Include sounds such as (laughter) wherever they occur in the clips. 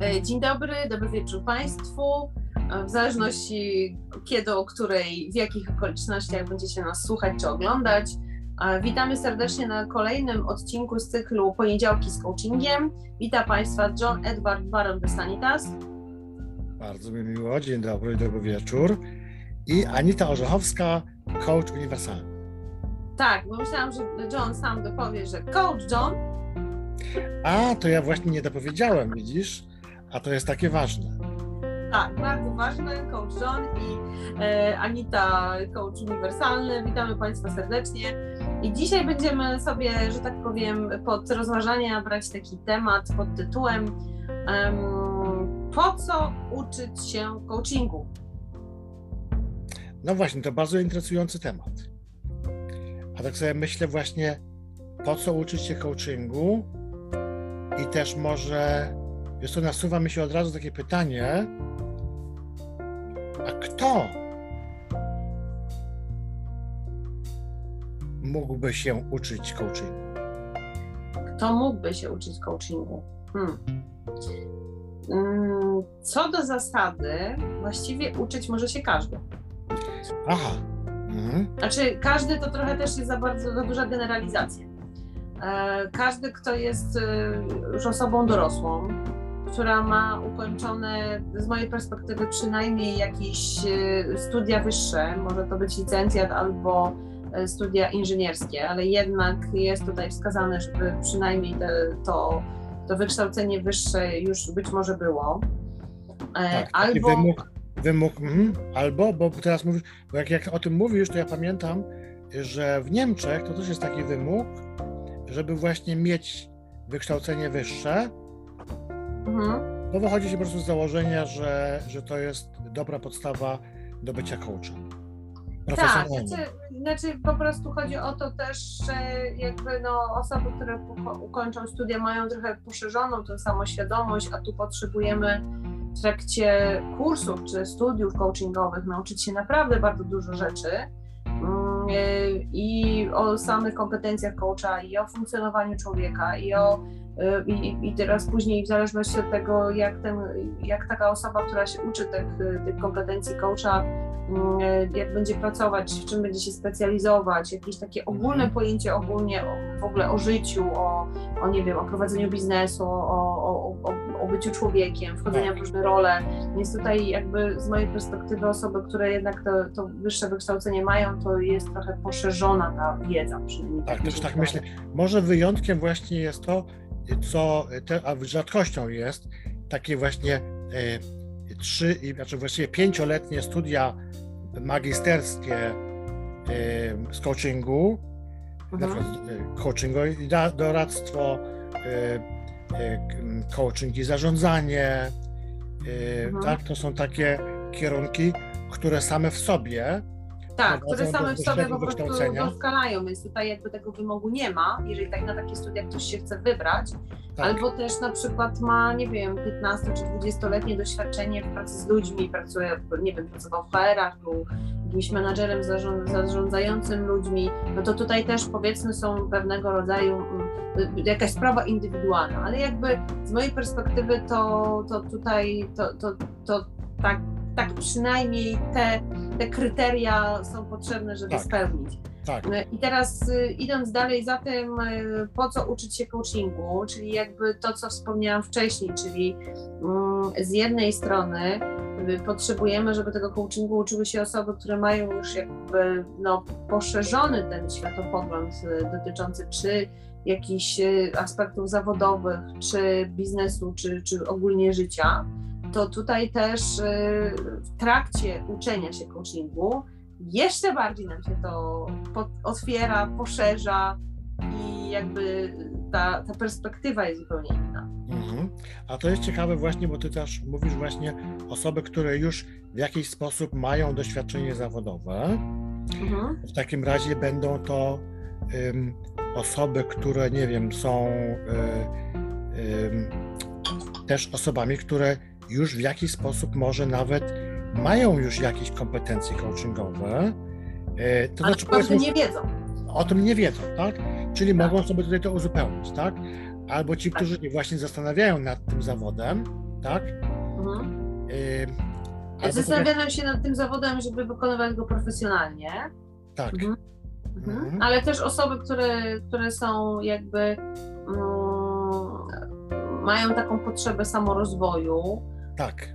E, dzień dobry, dobry wieczór Państwu. E, w zależności kiedy, o której, w jakich okolicznościach będziecie nas słuchać czy oglądać. E, witamy serdecznie na kolejnym odcinku z cyklu Poniedziałki z coachingiem. Witam Państwa John Edward Baron de Sanitas. Bardzo mi miło, dzień dobry, dobry wieczór. I Anita Orzechowska, coach uniwersalny. Tak, bo myślałam, że John sam dopowie, że coach John. A, to ja właśnie nie dopowiedziałem, widzisz? A to jest takie ważne. Tak, bardzo ważne. Coach John i e, Anita, coach uniwersalny. Witamy Państwa serdecznie. I dzisiaj będziemy sobie, że tak powiem, pod rozważania brać taki temat pod tytułem um, Po co uczyć się coachingu? No właśnie, to bardzo interesujący temat. A tak sobie myślę właśnie, po co uczyć się coachingu i też może Wiesz to nasuwa mi się od razu takie pytanie, a kto mógłby się uczyć coachingu? Kto mógłby się uczyć coachingu? Hmm. Mm, co do zasady, właściwie uczyć może się każdy. Aha. Mhm. Znaczy, każdy to trochę też jest za bardzo za duża generalizacja. E, każdy, kto jest e, już osobą dorosłą, która ma ukończone z mojej perspektywy przynajmniej jakieś e, studia wyższe, może to być licencjat albo e, studia inżynierskie, ale jednak jest tutaj wskazane, żeby przynajmniej te, to, to wykształcenie wyższe już być może było. E, tak, albo wymóg, wymóg mm, albo, bo teraz mówisz, bo jak, jak o tym mówisz, to ja pamiętam, że w Niemczech to też jest taki wymóg, żeby właśnie mieć wykształcenie wyższe, Mhm. No wychodzi się po prostu z założenia, że, że to jest dobra podstawa do bycia coachem. Tak, znaczy, znaczy po prostu chodzi o to też, że jakby no, osoby, które ukończą studia mają trochę poszerzoną tę samoświadomość, a tu potrzebujemy w trakcie kursów czy studiów coachingowych nauczyć się naprawdę bardzo dużo rzeczy i o samych kompetencjach coacha, i o funkcjonowaniu człowieka, i o Y, I, I, teraz później w zależności od tego, jak, ten, jak taka osoba, która się uczy tych, tych kompetencji coacha, y, jak będzie pracować, w czym będzie się specjalizować, jakieś takie ogólne mhm. pojęcie ogólnie o, w ogóle o życiu, o, o nie wiem, o prowadzeniu biznesu, o, o, o byciu człowiekiem, wchodzenia w tak. różne role. Więc tutaj jakby z mojej perspektywy osoby, które jednak to, to wyższe wykształcenie mają, to jest trochę poszerzona ta wiedza przynajmniej. Tak, też tak myślę. Może wyjątkiem właśnie jest to, co te, a rzadkością jest takie właśnie e, trzy, znaczy właściwie pięcioletnie studia magisterskie e, z coachingu, mhm. na przykład e, coachingu i doradztwo, e, coaching i zarządzanie, e, mhm. tak, to są takie kierunki, które same w sobie tak, które same w sobie po prostu doskalają, więc tutaj jakby tego wymogu nie ma, jeżeli tak na takie studia ktoś się chce wybrać, tak. albo też na przykład ma, nie wiem, 15 czy 20-letnie doświadczenie w pracy z ludźmi, pracuje, nie wiem, pracował w HR-ach, był jakimś menadżerem zarządzającym ludźmi, no to tutaj też powiedzmy są pewnego rodzaju mm, jakaś sprawa indywidualna, ale jakby z mojej perspektywy to, to tutaj to, to, to tak tak przynajmniej te, te kryteria są potrzebne, żeby tak. spełnić. Tak. I teraz y, idąc dalej za tym, y, po co uczyć się coachingu, czyli jakby to, co wspomniałam wcześniej, czyli mm, z jednej strony y, potrzebujemy, żeby tego coachingu uczyły się osoby, które mają już jakby no, poszerzony ten światopogląd dotyczący czy jakichś aspektów zawodowych, czy biznesu, czy, czy ogólnie życia to tutaj też y, w trakcie uczenia się coachingu jeszcze bardziej nam się to otwiera, poszerza i jakby ta, ta perspektywa jest zupełnie inna. Mhm. A to jest ciekawe właśnie, bo ty też mówisz właśnie osoby, które już w jakiś sposób mają doświadczenie zawodowe. Mhm. W takim razie będą to um, osoby, które nie wiem, są um, też osobami, które już w jakiś sposób może nawet mają już jakieś kompetencje coachingowe. E, to Ale znaczy, nie wiedzą. O tym nie wiedzą, tak? Czyli tak. mogą sobie tutaj to uzupełnić, tak? Albo ci, tak. którzy właśnie zastanawiają nad tym zawodem, tak? Mhm. Y, Zastanawiam się nad tym zawodem, żeby wykonywać go profesjonalnie. Tak. Mhm. Mhm. mhm. Ale też osoby, które, które są jakby mm, mają taką potrzebę samorozwoju. Tak.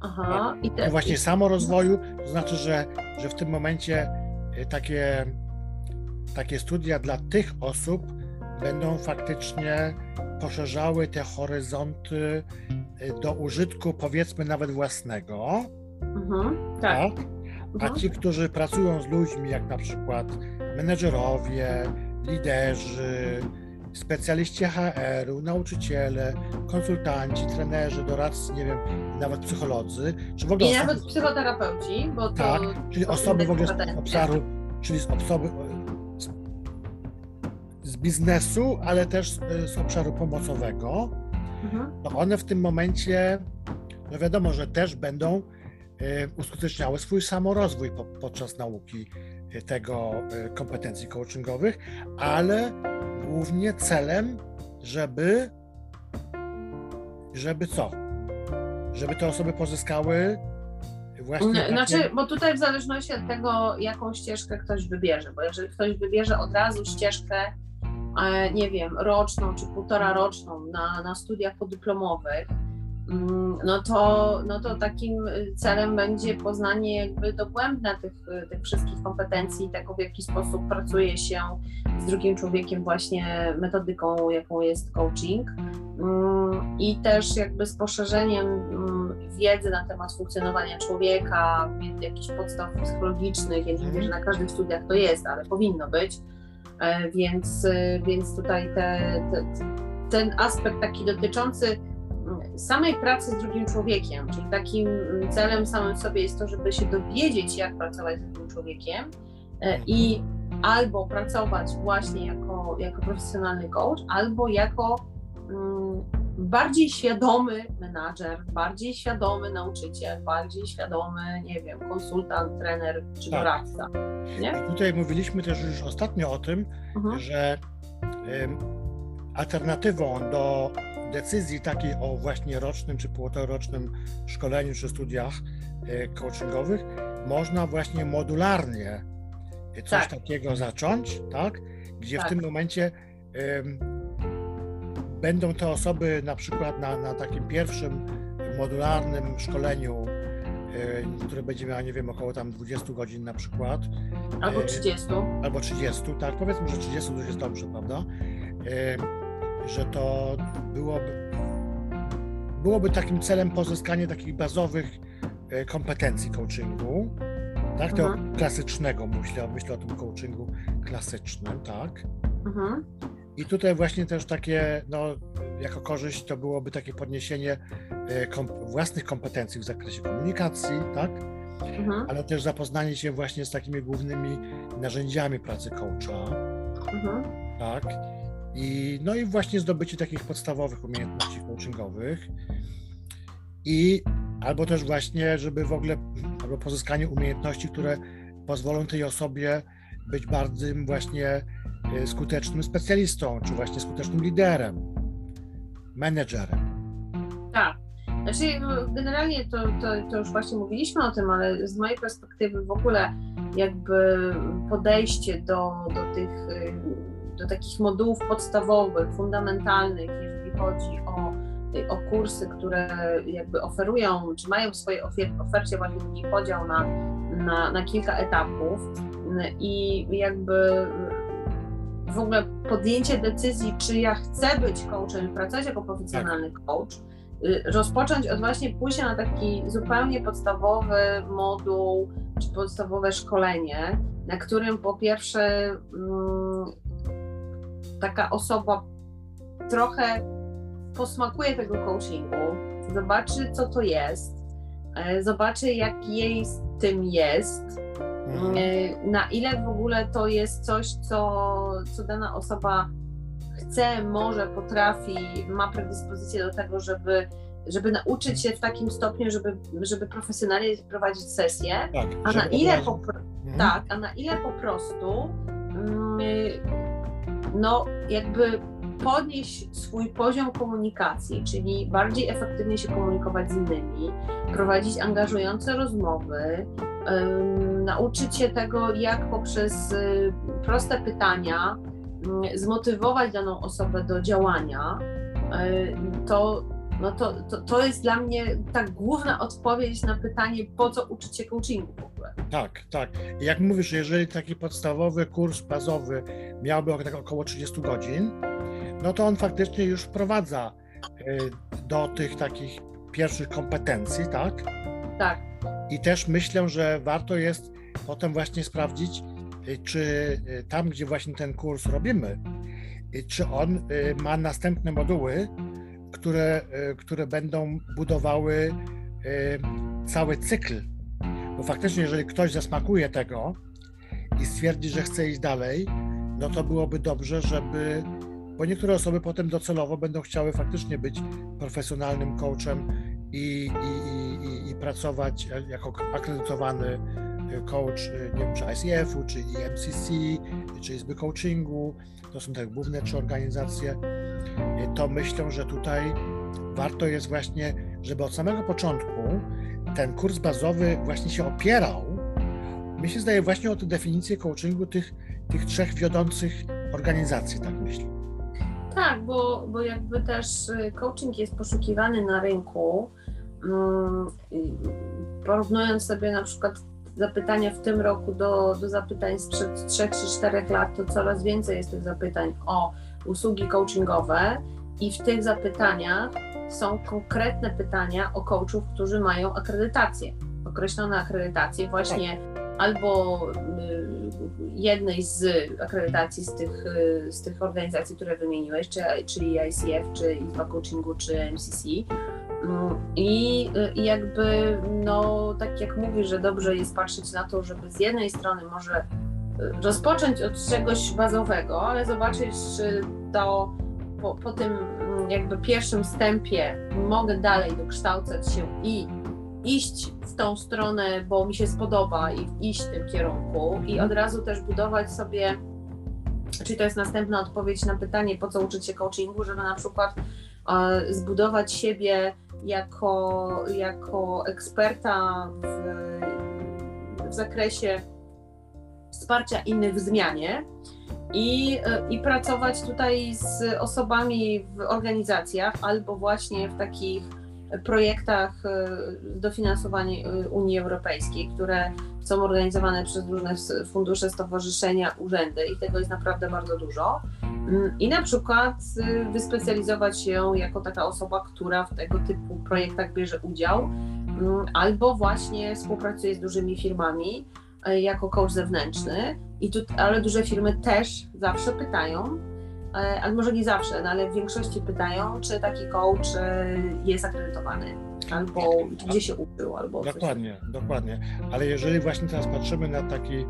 Aha. I te... właśnie samorozwoju, to znaczy, że, że w tym momencie y, takie, takie studia dla tych osób będą faktycznie poszerzały te horyzonty y, do użytku, powiedzmy, nawet własnego. Mhm, tak. tak? A mhm. ci, którzy pracują z ludźmi, jak na przykład menedżerowie, liderzy, specjaliści HR-u, nauczyciele, konsultanci, trenerzy, doradcy, nie wiem, nawet psycholodzy, czy w ogóle I osoby, nawet psychoterapeuci, bo to tak, czyli osoby w ogóle z obszaru, czyli z osoby z, z biznesu, ale też z, z obszaru pomocowego, mhm. to one w tym momencie, no wiadomo, że też będą uskuteczniały swój samorozwój po, podczas nauki y, tego y, kompetencji coachingowych, ale głównie celem, żeby żeby co? Żeby te osoby pozyskały właśnie. Takie... Znaczy, bo tutaj w zależności od tego, jaką ścieżkę ktoś wybierze, bo jeżeli ktoś wybierze od razu ścieżkę, e, nie wiem, roczną czy półtora roczną na, na studiach podyplomowych, no to, no to takim celem będzie poznanie jakby dogłębne tych, tych wszystkich kompetencji, tego w jaki sposób pracuje się z drugim człowiekiem właśnie metodyką, jaką jest coaching. Mm, i też jakby z poszerzeniem mm, wiedzy na temat funkcjonowania człowieka, jakichś podstaw psychologicznych, ja nie mówię, że na każdych studiach to jest, ale powinno być, e, więc, więc tutaj te, te, ten aspekt taki dotyczący samej pracy z drugim człowiekiem, czyli takim celem samym sobie jest to, żeby się dowiedzieć, jak pracować z drugim człowiekiem e, i albo pracować właśnie jako, jako profesjonalny coach, albo jako mm, bardziej świadomy menadżer, bardziej świadomy nauczyciel, bardziej świadomy, nie wiem, konsultant, trener czy tak. doradca. Nie? Tutaj mówiliśmy też już ostatnio o tym, mhm. że alternatywą do decyzji takiej o właśnie rocznym czy półtorocznym szkoleniu czy studiach e, coachingowych można właśnie modularnie coś tak. takiego zacząć, tak? Gdzie tak. w tym momencie będą te osoby na przykład na, na takim pierwszym modularnym szkoleniu, y, które będzie miało, nie wiem, około tam 20 godzin na przykład. Albo 30. albo 30, tak, powiedzmy, że 30 to jest dobrze, prawda? Że to byłoby, byłoby takim celem pozyskanie takich bazowych e, kompetencji coachingu, tak, tego mhm. klasycznego, myślę, myślę o tym coachingu klasycznym, tak. Mhm. I tutaj właśnie też takie, no, jako korzyść to byłoby takie podniesienie e, kom własnych kompetencji w zakresie komunikacji, tak, mhm. ale też zapoznanie się właśnie z takimi głównymi narzędziami pracy coacha, mhm. tak, i, no i właśnie zdobycie takich podstawowych umiejętności coachingowych i albo też właśnie, żeby w ogóle, albo pozyskanie umiejętności, które pozwolą tej osobie być bardzo właśnie e, skutecznym specjalistą, czy właśnie skutecznym liderem, menedżerem. Tak. Znaczy, no, generalnie to, to, to już właśnie mówiliśmy o tym, ale z mojej perspektywy w ogóle jakby podejście do, do tych do takich modułów podstawowych, fundamentalnych, jeżeli chodzi o, o kursy, które jakby oferują, czy mają w swojej ofercie właśnie podział na, na, na kilka etapów i jakby w ogóle podjęcie decyzji, czy ja chcę być coachem, pracować jako profesjonalny tak. coach, y, rozpocząć od właśnie pójścia na taki zupełnie podstawowy moduł, czy podstawowe szkolenie, na którym po pierwsze mm, taka osoba trochę posmakuje tego coachingu, zobaczy, co to jest, e, zobaczy, jak jej z tym jest, mhm. E, na ile w ogóle to jest coś, co, co dana osoba chce, może, potrafi, ma predyspozycję do tego, żeby, żeby nauczyć się w takim stopniu, żeby, żeby profesjonalnie prowadzić sesję, tak, a na ile po, mhm. tak, a na ile po prostu mm, no jakby podnieść swój poziom komunikacji, czyli bardziej efektywnie się komunikować z innymi, prowadzić angażujące rozmowy, nauczyć się tego, jak poprzez y, proste pytania mm, zmotywować daną osobę do działania, y, to, no to, to, to jest dla mnie ta główna odpowiedź na pytanie, po co uczyć się coachingu w ogóle. Tak, tak. Jak mówisz, jeżeli taki podstawowy kurs bazowy miałby tak około 30 godzin, no to on faktycznie już wprowadza y, do tych takich pierwszych kompetencji, tak? Tak. I też myślę, że warto jest potem właśnie sprawdzić, y, czy y, tam, gdzie właśnie ten kurs robimy, czy on ma następne moduły, które, które będą budowały cały cykl. Bo faktycznie, jeżeli ktoś zasmakuje tego i stwierdzi, że chce iść dalej, no to byłoby dobrze, żeby bo niektóre osoby potem docelowo będą chciały faktycznie być profesjonalnym coachem i, i, i, i pracować jako akredytowany coach, nie wiem, czy ICF-u, czy IMCC, czy Izby Coachingu, to są te główne trzy organizacje, to myślę, że tutaj warto jest właśnie, żeby od samego początku ten kurs bazowy właśnie się opierał, mi się zdaje właśnie o tę definicję coachingu tych, tych trzech wiodących organizacji, tak myślę. Tak, bo, bo jakby też y, coaching jest poszukiwany na rynku. Mm, porównując sobie na przykład zapytania w tym roku do, do zapytań sprzed 3 czy 4 lat, to coraz więcej jest tych zapytań o usługi coachingowe i w tych zapytaniach są konkretne pytania o coachów, którzy mają akredytację, określone akredytacje właśnie tak albo y, jednej z akredytacji z tych, y, z tych organizacji, które wymieniłeś, czyli ICF, czy Izba Coachingu, czy MCC. Mm, I, I jakby, no, tak jak mówisz, że dobrze jest patrzeć na to, żeby z jednej strony może y, rozpocząć od czegoś bazowego, ale zobaczyć, czy to po, po tym mm, jakby pierwszym wstępie mogę dalej dokształcać się i iść w tą stronę, bo mi się spodoba i iść w tym kierunku i od razu też budować sobie, czyli to jest następna odpowiedź na pytanie, po co uczyć się coachingu, żeby na przykład e, zbudować siebie jako, jako eksperta w, w zakresie wsparcia innych w zmianie i, i pracować tutaj z osobami w organizacjach albo właśnie w takich projektach e, dofinansowań e, Unii Europejskiej, które są organizowane przez różne fundusze, stowarzyszenia, urzędy i tego jest naprawdę bardzo dużo. Mm, I na przykład e, wyspecjalizować się jako taka osoba, która w tego typu projektach bierze udział, mm, albo właśnie współpracuje z dużymi firmami jako coach zewnętrzny. I tu, ale duże firmy też zawsze pytają, ale może nie zawsze, no ale w większości pytają, czy taki coach e, jest akredytowany, albo gdzie się uczył, albo Dokładnie, coś. dokładnie. Ale jeżeli właśnie teraz patrzymy na taki,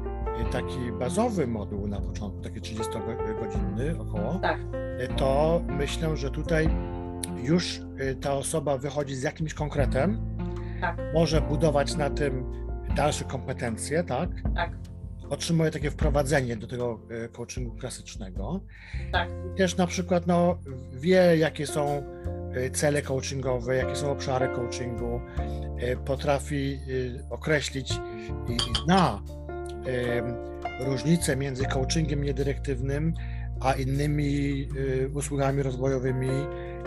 taki bazowy moduł na początku, taki 30-godzinny około, tak. E, to myślę, że tutaj już ta osoba wychodzi z jakimś konkretem, tak. może budować na tym dalsze kompetencje, tak? Tak otrzymuje takie wprowadzenie do tego e, coachingu klasycznego. Tak. Też na przykład no, wie, jakie są e, cele coachingowe, jakie są obszary coachingu, e, potrafi określić i zna różnice między coachingiem niedyrektywnym a innymi usługami rozwojowymi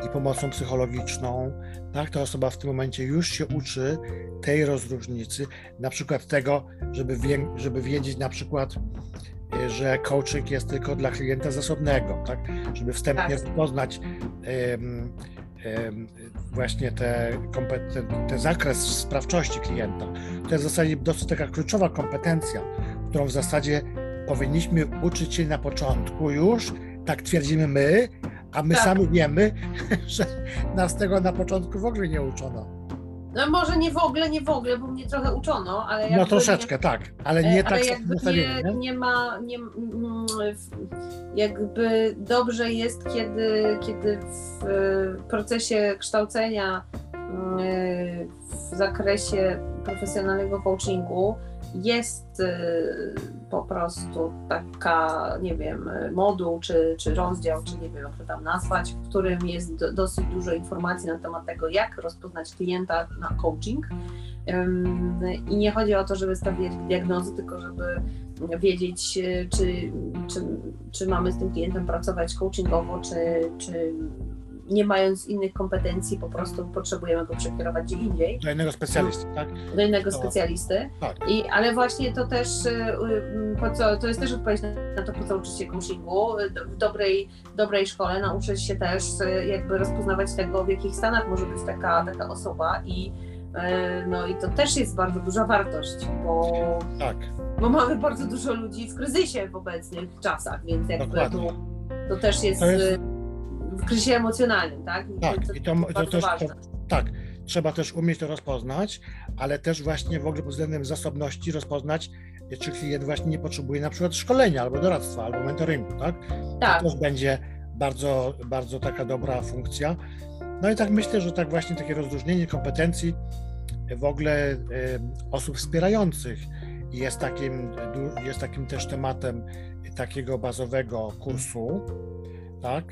i pomocą psychologiczną, tak, ta osoba w tym momencie już się uczy tej rozróżnicy, na przykład tego, żeby, wie, żeby wiedzieć na przykład, e, że coaching jest tylko dla klienta zasobnego, tak, żeby wstępnie tak. poznać um, um, właśnie te, te, te zakres sprawczości klienta. To jest w zasadzie dosyć taka kluczowa kompetencja, którą w zasadzie powinniśmy uczyć się na początku już, tak twierdzimy my, a my tak. sami wiemy, (laughs) że nas tego na początku w ogóle nie uczono. No może nie w ogóle, nie w ogóle, bo mnie trochę uczono, ale No troszeczkę, nie, tak, ale nie e, tak jakby nie, nie, nie ma, nie, jakby dobrze jest, kiedy, kiedy w procesie kształcenia mm, w zakresie profesjonalnego coachingu jest po prostu taka, nie wiem, moduł czy, czy rozdział, czy nie wiem jak to tam nazwać, w którym jest do, dosyć dużo informacji na temat tego, jak rozpoznać klienta na coaching. I nie chodzi o to, żeby stawiać diagnozy, tylko żeby wiedzieć, czy, czy, czy mamy z tym klientem pracować coachingowo, czy, czy nie mając innych kompetencji, po prostu potrzebujemy go przekierować gdzie indziej. Do innego specjalisty, tak? Do innego to, specjalisty. Tak. I, ale właśnie to też, y, y, po co, to jest też odpowiedź na to, po co uczyć się coachingu. W dobrej, dobrej szkole nauczyć się też y, jakby rozpoznawać tego, w jakich stanach może być taka, taka osoba i no i to też jest bardzo duża wartość, bo, tak. bo mamy bardzo dużo ludzi w kryzysie w obecnych czasach, więc jakby to, to też jest, to jest w kryzysie emocjonalnym, tak? Tak, to, i to, to, też, to, tak, trzeba też umieć to rozpoznać, ale też właśnie w ogóle pod względem zasobności rozpoznać, czy klient właśnie nie potrzebuje na przykład szkolenia albo doradztwa, albo mentoringu, tak? Tak. To też będzie bardzo, bardzo taka dobra funkcja. No i tak myślę, że tak właśnie takie rozróżnienie kompetencji w ogóle osób wspierających jest takim, jest takim też tematem takiego bazowego kursu, tak?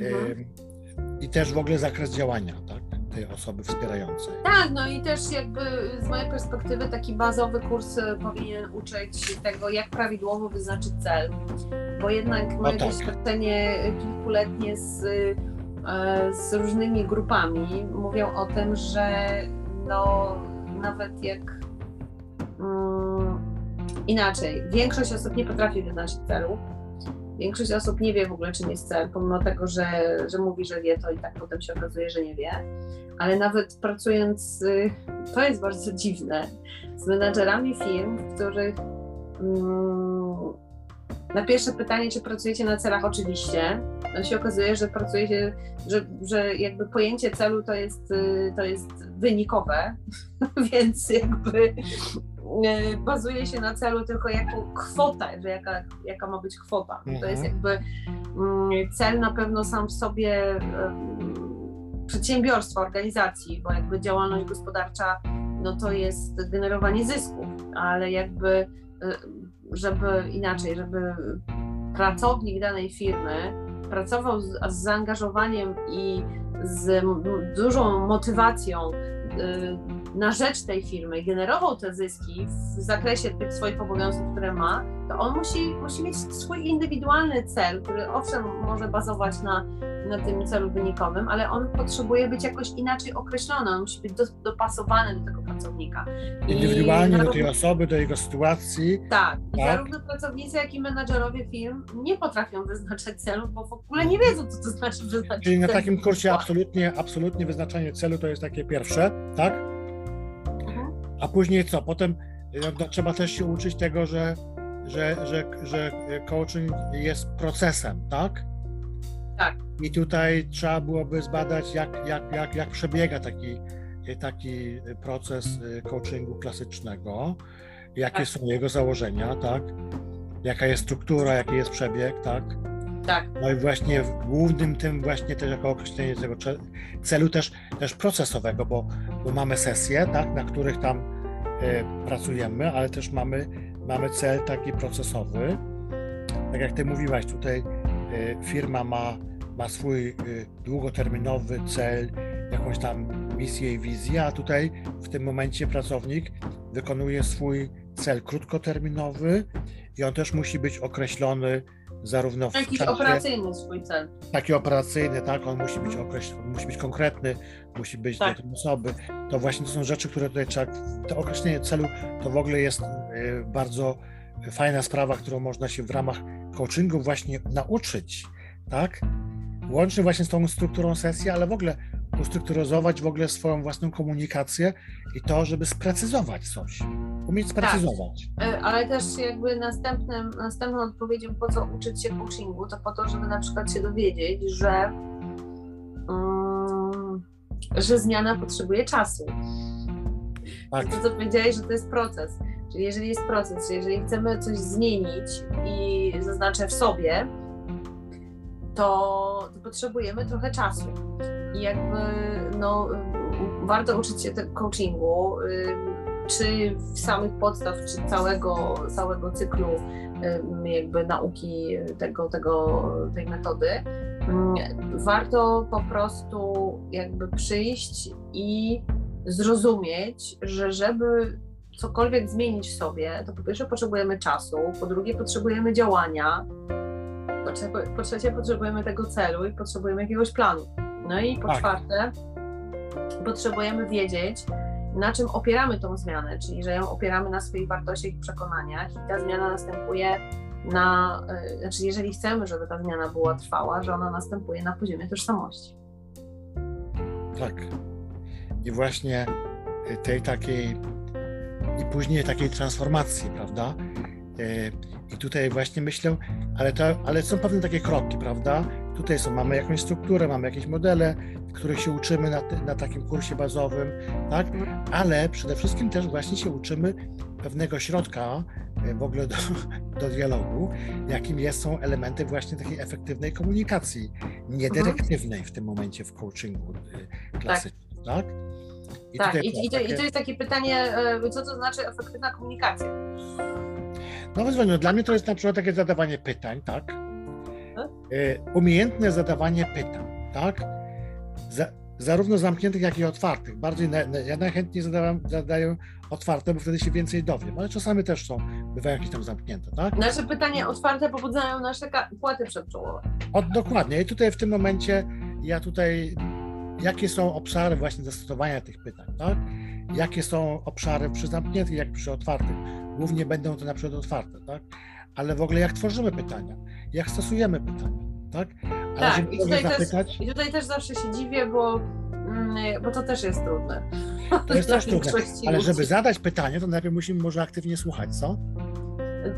Mhm. I też w ogóle zakres działania, tak? tej osoby wspierającej. Tak, no i też jakby z mojej perspektywy taki bazowy kurs e, powinien uczyć tego, jak prawidłowo wyznaczyć cel, bo jednak moje no tak. doświadczenie kilkuletnie z, e, z różnymi grupami mówią o tym, że no nawet jak um, inaczej, większość osób nie potrafi wyznaczyć celu, Większość osób nie wie w ogóle, czym jest cel, pomimo tego, że, że mówi, że wie, to i tak potem się okazuje, że nie wie. Ale nawet pracując, y, to jest bardzo dziwne, z menadżerami firm, w których mm, na pierwsze pytanie, czy pracujecie na celach, oczywiście, no się okazuje, że pracujecie, że, że jakby pojęcie celu to jest, y, to jest wynikowe, (laughs) więc jakby bazuje się na celu tylko jako kwota, że jaka, jaka ma być kwota. To jest mhm. jakby mm, cel na pewno sam w sobie przedsiębiorstwa, organizacji, bo jakby działalność gospodarcza no to jest generowanie zysków, ale jakby e, żeby inaczej, żeby pracownik danej firmy pracował z, z zaangażowaniem i z dużą motywacją y, na rzecz tej firmy generował te zyski w zakresie tych swoich obowiązków, które ma, to on musi, musi mieć swój indywidualny cel, który owszem może bazować na, na tym celu wynikowym, ale on potrzebuje być jakoś inaczej określony, on musi być do, dopasowany do tego pracownika. Indywidualnie I do tej osoby, do jego sytuacji. Tak. Tak. zarówno pracownicy, jak i menadżerowie firm nie potrafią wyznaczać celu, bo w ogóle nie wiedzą, co to znaczy wyznaczyć Czyli na takim kursie absolutnie, absolutnie wyznaczanie celu to jest takie pierwsze, tak? A później co? Potem no, trzeba też się uczyć tego, że, że, że, że coaching jest procesem, tak? Tak. I tutaj trzeba byłoby zbadać, jak, jak, jak, jak przebiega taki, taki proces coachingu klasycznego, jakie tak. są jego założenia, tak? Jaka jest struktura, jaki jest przebieg, tak? Tak. No i właśnie głównym tym właśnie też jako określenie tego celu też, też procesowego, bo, bo mamy sesje, tak, na których tam e, pracujemy, ale też mamy, mamy cel taki procesowy. Tak jak ty mówiłaś, tutaj e, firma ma, ma swój e, długoterminowy cel, jakąś tam misję i wizję, a tutaj w tym momencie pracownik wykonuje swój cel krótkoterminowy i on też musi być określony zarówno w Jakiś czasie, operacyjny swój cel. Taki operacyjny, tak, on musi być określony, musi być konkretny, musi być tak. do tej osoby. To właśnie to są rzeczy, które tutaj trzeba, to określenie celu to w ogóle jest y, bardzo fajna sprawa, którą można się w ramach coachingu właśnie nauczyć, tak? Łącznie właśnie z tą strukturą sesji, ale w ogóle ustrukturyzować w ogóle swoją własną komunikację i to, żeby sprecyzować coś umieć sprecyzować. Tak. Ale też jakby następnym, następną odpowiedzią, po co uczyć się coachingu, to po to, żeby na przykład się dowiedzieć, że, um, że zmiana potrzebuje czasu. Tak. To, co powiedziałeś, że to jest proces. Czyli jeżeli jest proces, jeżeli chcemy coś zmienić i zaznaczę w sobie, to, to potrzebujemy trochę czasu. I jakby no, warto uczyć się tego coachingu czy samych podstaw, czy całego, całego cyklu jakby nauki tego, tego, tej metody, mm, warto po prostu jakby przyjść i zrozumieć, że żeby cokolwiek zmienić w sobie, to po pierwsze potrzebujemy czasu, po drugie potrzebujemy działania, po trzecie potrzebujemy tego celu i potrzebujemy jakiegoś planu. No i po tak. czwarte, potrzebujemy wiedzieć, na czym opieramy tą zmianę, czyli że ją opieramy na swoich wartościach i przekonaniach i ta zmiana następuje na, y, znaczy jeżeli chcemy, żeby ta zmiana była trwała, że ona następuje na poziomie tożsamości. Tak. I właśnie tej takiej i później takiej transformacji, prawda? Y, I tutaj właśnie myślę, ale, to, ale są pewne takie kroki, prawda? Tutaj są, mamy jakąś strukturę, mamy jakieś modele, których się uczymy na, na takim kursie bazowym, tak? Ale przede wszystkim też właśnie się uczymy pewnego środka e, w ogóle do, do dialogu, jakim jest, są elementy właśnie takiej efektywnej komunikacji, niedyrektywnej w tym momencie w coachingu e, klasycznym, tak? tak? I tak, i, i, to, takie... i to jest takie pytanie, e, co to znaczy efektywna komunikacja? No, no dla mnie to jest na przykład takie zadawanie pytań, tak? Umiejętne zadawanie pytań, tak? za, zarówno zamkniętych, jak i otwartych. Bardziej na, na, ja najchętniej zadawam, zadaję otwarte, bo wtedy się więcej dowiem, ale czasami też są, bywają jakieś tam zamknięte, tak? Nasze pytania otwarte pobudzają nasze płaty przedczołowe. O, dokładnie. I tutaj w tym momencie ja tutaj, jakie są obszary właśnie zastosowania tych pytań, tak? Jakie są obszary przy zamkniętych, jak przy otwartych? Głównie będą to na przykład otwarte, tak? Ale w ogóle jak tworzymy pytania, jak stosujemy pytania, tak? Ale tak, i tutaj, zapytać... też, i tutaj też zawsze się dziwię, bo, mm, bo to też jest trudne. To jest też (laughs) trudne, ale żeby zadać pytanie, to najpierw musimy może aktywnie słuchać, co?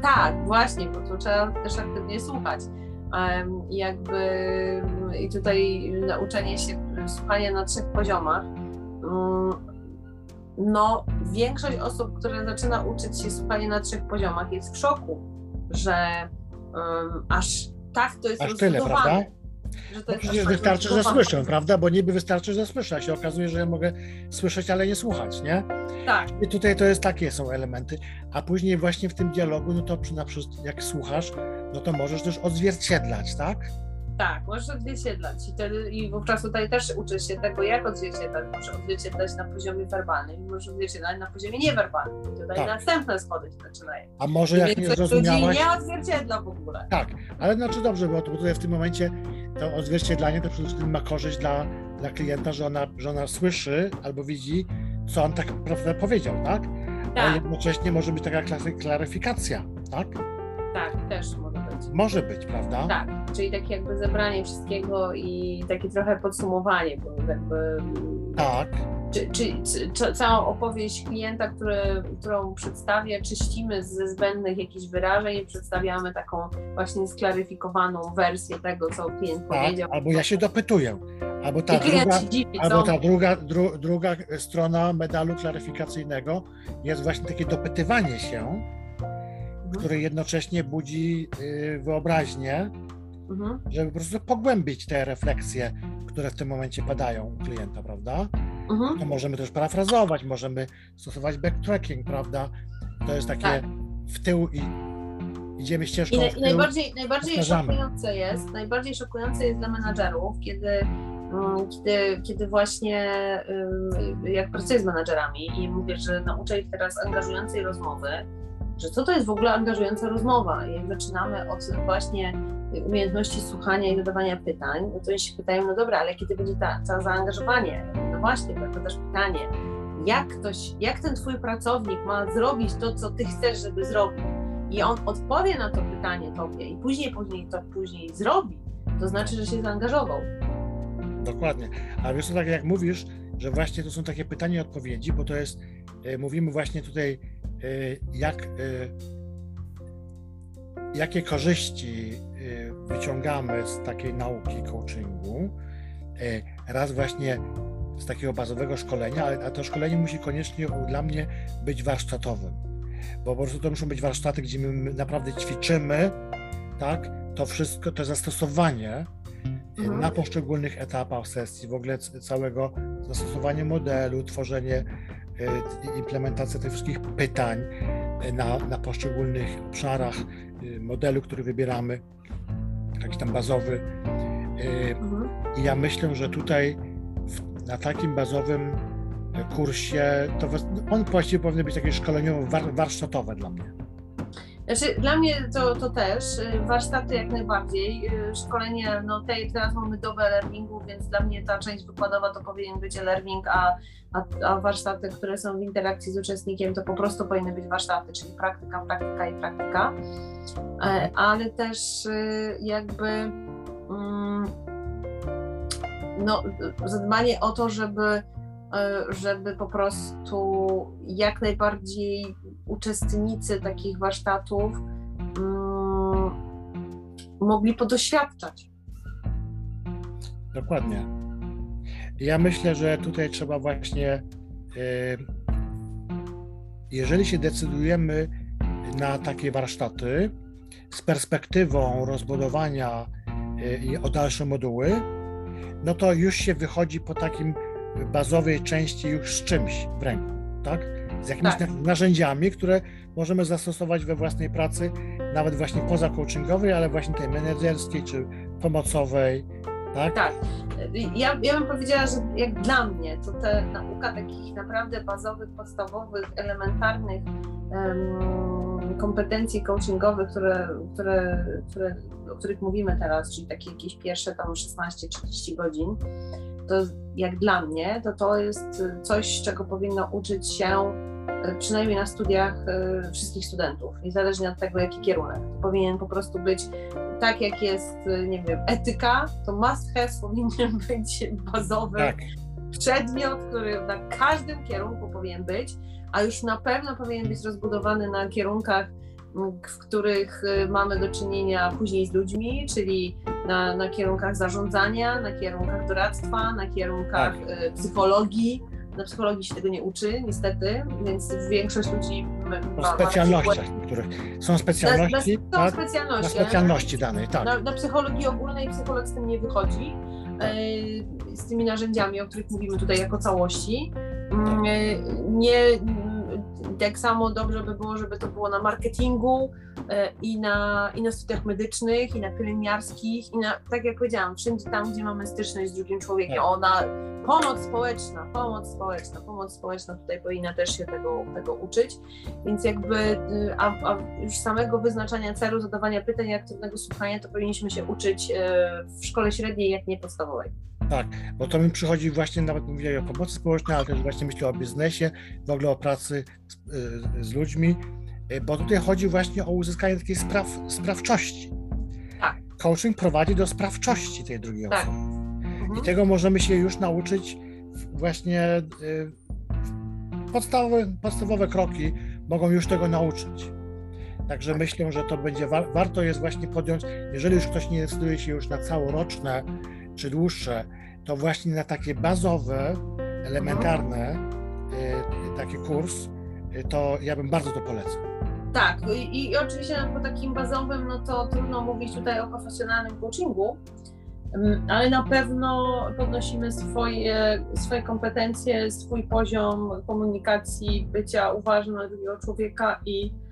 Tak, właśnie, bo to trzeba też aktywnie słuchać. Jakby i tutaj nauczenie się słuchania na trzech poziomach. No, większość osób, które zaczyna uczyć się słuchania na trzech poziomach, jest w szoku, że um, aż tak to jest Aż tyle, prawda? Że to no przecież wystarczy, że słyszę, prawda? Bo niby wystarczy, że słyszę, a się okazuje, że ja mogę słyszeć, ale nie słuchać, nie? Tak. I tutaj to jest takie są elementy. A później właśnie w tym dialogu, no to przy, na przykład jak słuchasz, no to możesz też odzwierciedlać, tak? Tak, możesz odzwierciedlać i, wtedy, i wówczas tutaj też uczysz się tego, jak odzwierciedlać. Możesz odzwierciedlać na poziomie werbalnym i możesz odzwierciedlać na poziomie niewerbalnym. I tutaj tak. następne schody się zaczynają. A może jak nie zrozumiałaś... nie odzwierciedla w ogóle. Tak, ale znaczy dobrze, bo tutaj w tym momencie to odzwierciedlanie to przede wszystkim ma korzyść dla, dla klienta, że ona, że ona słyszy albo widzi, co on tak prawda powiedział, tak? tak. A jednocześnie może być taka klaryfikacja, tak? Tak, też może może być, prawda? Tak, czyli takie jakby zebranie wszystkiego i takie trochę podsumowanie, bo jakby... Tak. Czy, czy, czy, całą opowieść klienta, który, którą przedstawię, czyścimy ze zbędnych jakichś wyrażeń i przedstawiamy taką właśnie sklaryfikowaną wersję tego, co klient tak, powiedział. Albo ja się dopytuję. Albo ta, druga, albo ta druga, dru, druga strona medalu klaryfikacyjnego jest właśnie takie dopytywanie się, który jednocześnie budzi y, wyobraźnię, mhm. żeby po prostu pogłębić te refleksje, które w tym momencie padają u klienta, prawda? Mhm. To możemy też parafrazować, możemy stosować backtracking, prawda? To jest takie tak. w tył i idziemy ścieżką I, w tył, najbardziej, najbardziej szokujące jest, najbardziej szokujące jest dla menadżerów, kiedy mm, kiedy, kiedy właśnie jak pracuję z menadżerami i mówię, że nauczę ich teraz angażującej rozmowy, że co to jest w ogóle angażująca rozmowa. I jak zaczynamy od właśnie umiejętności słuchania i zadawania pytań, no to oni się pytają, no dobra, ale kiedy będzie ta, to zaangażowanie? No właśnie, to też pytanie, jak ktoś, jak ten twój pracownik ma zrobić to, co ty chcesz, żeby zrobił? I on odpowie na to pytanie tobie i później, później to później zrobi, to znaczy, że się zaangażował. Dokładnie. A wiesz, tak jak mówisz, że właśnie to są takie pytania i odpowiedzi, bo to jest, e, mówimy właśnie tutaj jak, y, jakie korzyści y, wyciągamy z takiej nauki coachingu. Raz właśnie z takiego bazowego szkolenia, ale a to szkolenie musi koniecznie dla mnie być warsztatowym, bo po prostu to muszą być warsztaty, gdzie my naprawdę ćwiczymy, tak, to wszystko, to zastosowanie mhm. na poszczególnych etapach sesji, w ogóle całego zastosowanie modelu, tworzenie implementacja tych wszystkich pytań na, na poszczególnych obszarach modelu, który wybieramy, jakiś tam bazowy. Mhm. I ja myślę, że tutaj na takim bazowym kursie, to on właściwie powinien być takie szkoleniowo-warsztatowe dla mnie. Znaczy, dla mnie to, to też, y, warsztaty jak najbardziej, y, szkolenie, no tej, teraz mamy dobę e-learningu, więc dla mnie ta część wykładowa to powinien być e-learning, a, a, a, warsztaty, które są w interakcji z uczestnikiem, to po prostu powinny być warsztaty, czyli praktyka, praktyka i praktyka, e, ale też y, jakby mm, no, zadbanie o to, żeby żeby po prostu jak najbardziej uczestnicy takich warsztatów um, mogli podoświadczać. Dokładnie. Ja myślę, że tutaj trzeba właśnie, e, jeżeli się decydujemy na takie warsztaty z perspektywą rozbudowania e, o dalsze moduły, no to już się wychodzi po takim bazowej części już z czymś w ręku, tak? Z jakimiś tak. narzędziami, które możemy zastosować we własnej pracy, nawet właśnie poza coachingowej, ale właśnie tej menedżerskiej czy pomocowej, tak? Tak. Ja, ja bym powiedziała, że jak dla mnie, to ta nauka takich naprawdę bazowych, podstawowych, elementarnych um, kompetencji coachingowych, które, które, które, o których mówimy teraz, czyli takie jakieś pierwsze tam 16-30 godzin, to jak dla mnie, to to jest coś, czego powinno uczyć się e, przynajmniej na studiach e, wszystkich studentów, niezależnie od tego, jaki kierunek. To powinien po prostu być tak, jak jest, nie wiem, etyka, to must have powinien (laughs) być bazowy tak. przedmiot, który na każdym kierunku powinien być, a już na pewno powinien być rozbudowany na kierunkach w których y, mamy do czynienia później z ludźmi, czyli na, na kierunkach zarządzania, na kierunkach doradztwa, na kierunkach tak. Y, psychologii. Na psychologii się tego nie uczy, niestety, więc większość ludzi ma. O specjalnościach niektórych. Są specjalności. Na, na, są tak? specjalności. Na specjalności danej, tak. Na, na psychologii ogólnej psycholog z tym nie wychodzi, tak. z tymi narzędziami, o których mówimy tutaj jako całości. Tak. Nie, tak samo dobrze by było, żeby to było na marketingu e, i na, i na studiach medycznych, i na pielęgniarskich, i na, tak jak powiedziałam, wszędzie tam, gdzie mamy styczność z drugim człowiekiem. Ona, pomoc społeczna, pomoc społeczna, pomoc społeczna tutaj powinna też się tego, tego uczyć. Więc jakby, y, a, a już samego wyznaczania celu, zadawania pytań aktywnego słuchania, to powinniśmy się uczyć e, w szkole średniej, jak nie podstawowej. Tak, bo to mi przychodzi właśnie, nawet mówię o pomocy społecznej, ale też właśnie myślę o biznesie, w ogóle o pracy z, y, z ludźmi, y, bo tutaj chodzi właśnie o uzyskanie takiej spraw, sprawczości. Tak. Coaching prowadzi do sprawczości tej drugiej tak. osoby. Mhm. I tego możemy się już nauczyć właśnie y, podstawowe, podstawowe kroki mogą już tego nauczyć. Także myślę, że to będzie warto jest właśnie podjąć, jeżeli już ktoś nie decyduje się już na całoroczne czy dłuższe to właśnie na takie bazowe, elementarne y, taki kurs, y, to ja bym bardzo to polecał. Tak, i, i oczywiście po takim bazowym, no to trudno mówić tutaj o profesjonalnym coachingu, ale na pewno podnosimy swoje, swoje kompetencje, swój poziom komunikacji, bycia uważnym na drugiego człowieka i Mm,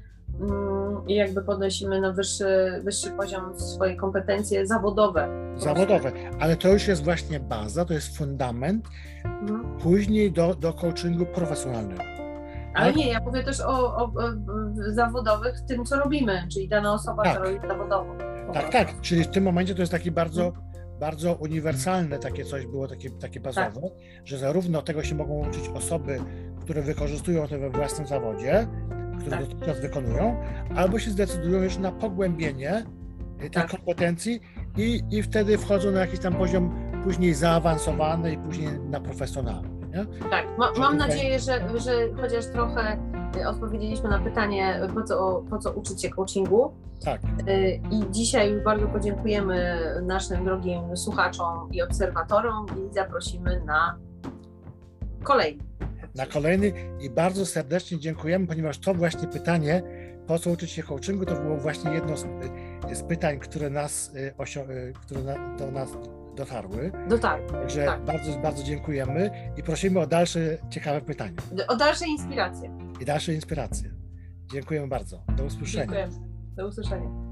i jakby podnosimy na wyższy, wyższy poziom swoje kompetencje zawodowe. Zawodowe, ale to już jest właśnie baza, to jest fundament mhm. później do, do coachingu profesjonalnego. Ale tak? nie, ja mówię też o, o, o, zawodowych, tym co robimy, czyli dana osoba, tak. co robi zawodowo. Tak, tak, czyli w tym momencie to jest taki bardzo, mhm. bardzo uniwersalne takie coś było, takie, takie bazowe, tak. że zarówno tego się mogą uczyć osoby, które wykorzystują to we własnym zawodzie, które tak. dotychczas wykonują, albo się zdecydują już na pogłębienie tej tak. kompetencji i, i wtedy wchodzą na jakiś tam poziom później zaawansowany i później na profesjonalny. Nie? Tak, Ma, mam tutaj... nadzieję, że, że chociaż trochę y, odpowiedzieliśmy na pytanie, po co, po co uczyć się coachingu. Tak. Y, I dzisiaj już bardzo podziękujemy naszym drogim słuchaczom i obserwatorom i zaprosimy na kolejny na kolejny i bardzo serdecznie dziękujemy, ponieważ to właśnie pytanie, po co uczyć się coachingu, to było właśnie jedno z, y, z pytań, które, nas, y, y, które na, do nas dotarły. Dotarły. Także tak. bardzo, bardzo dziękujemy i prosimy o dalsze ciekawe pytania. O dalsze inspiracje. I dalsze inspiracje. Dziękujemy bardzo. Do usłyszenia. Dziękujemy. Do usłyszenia.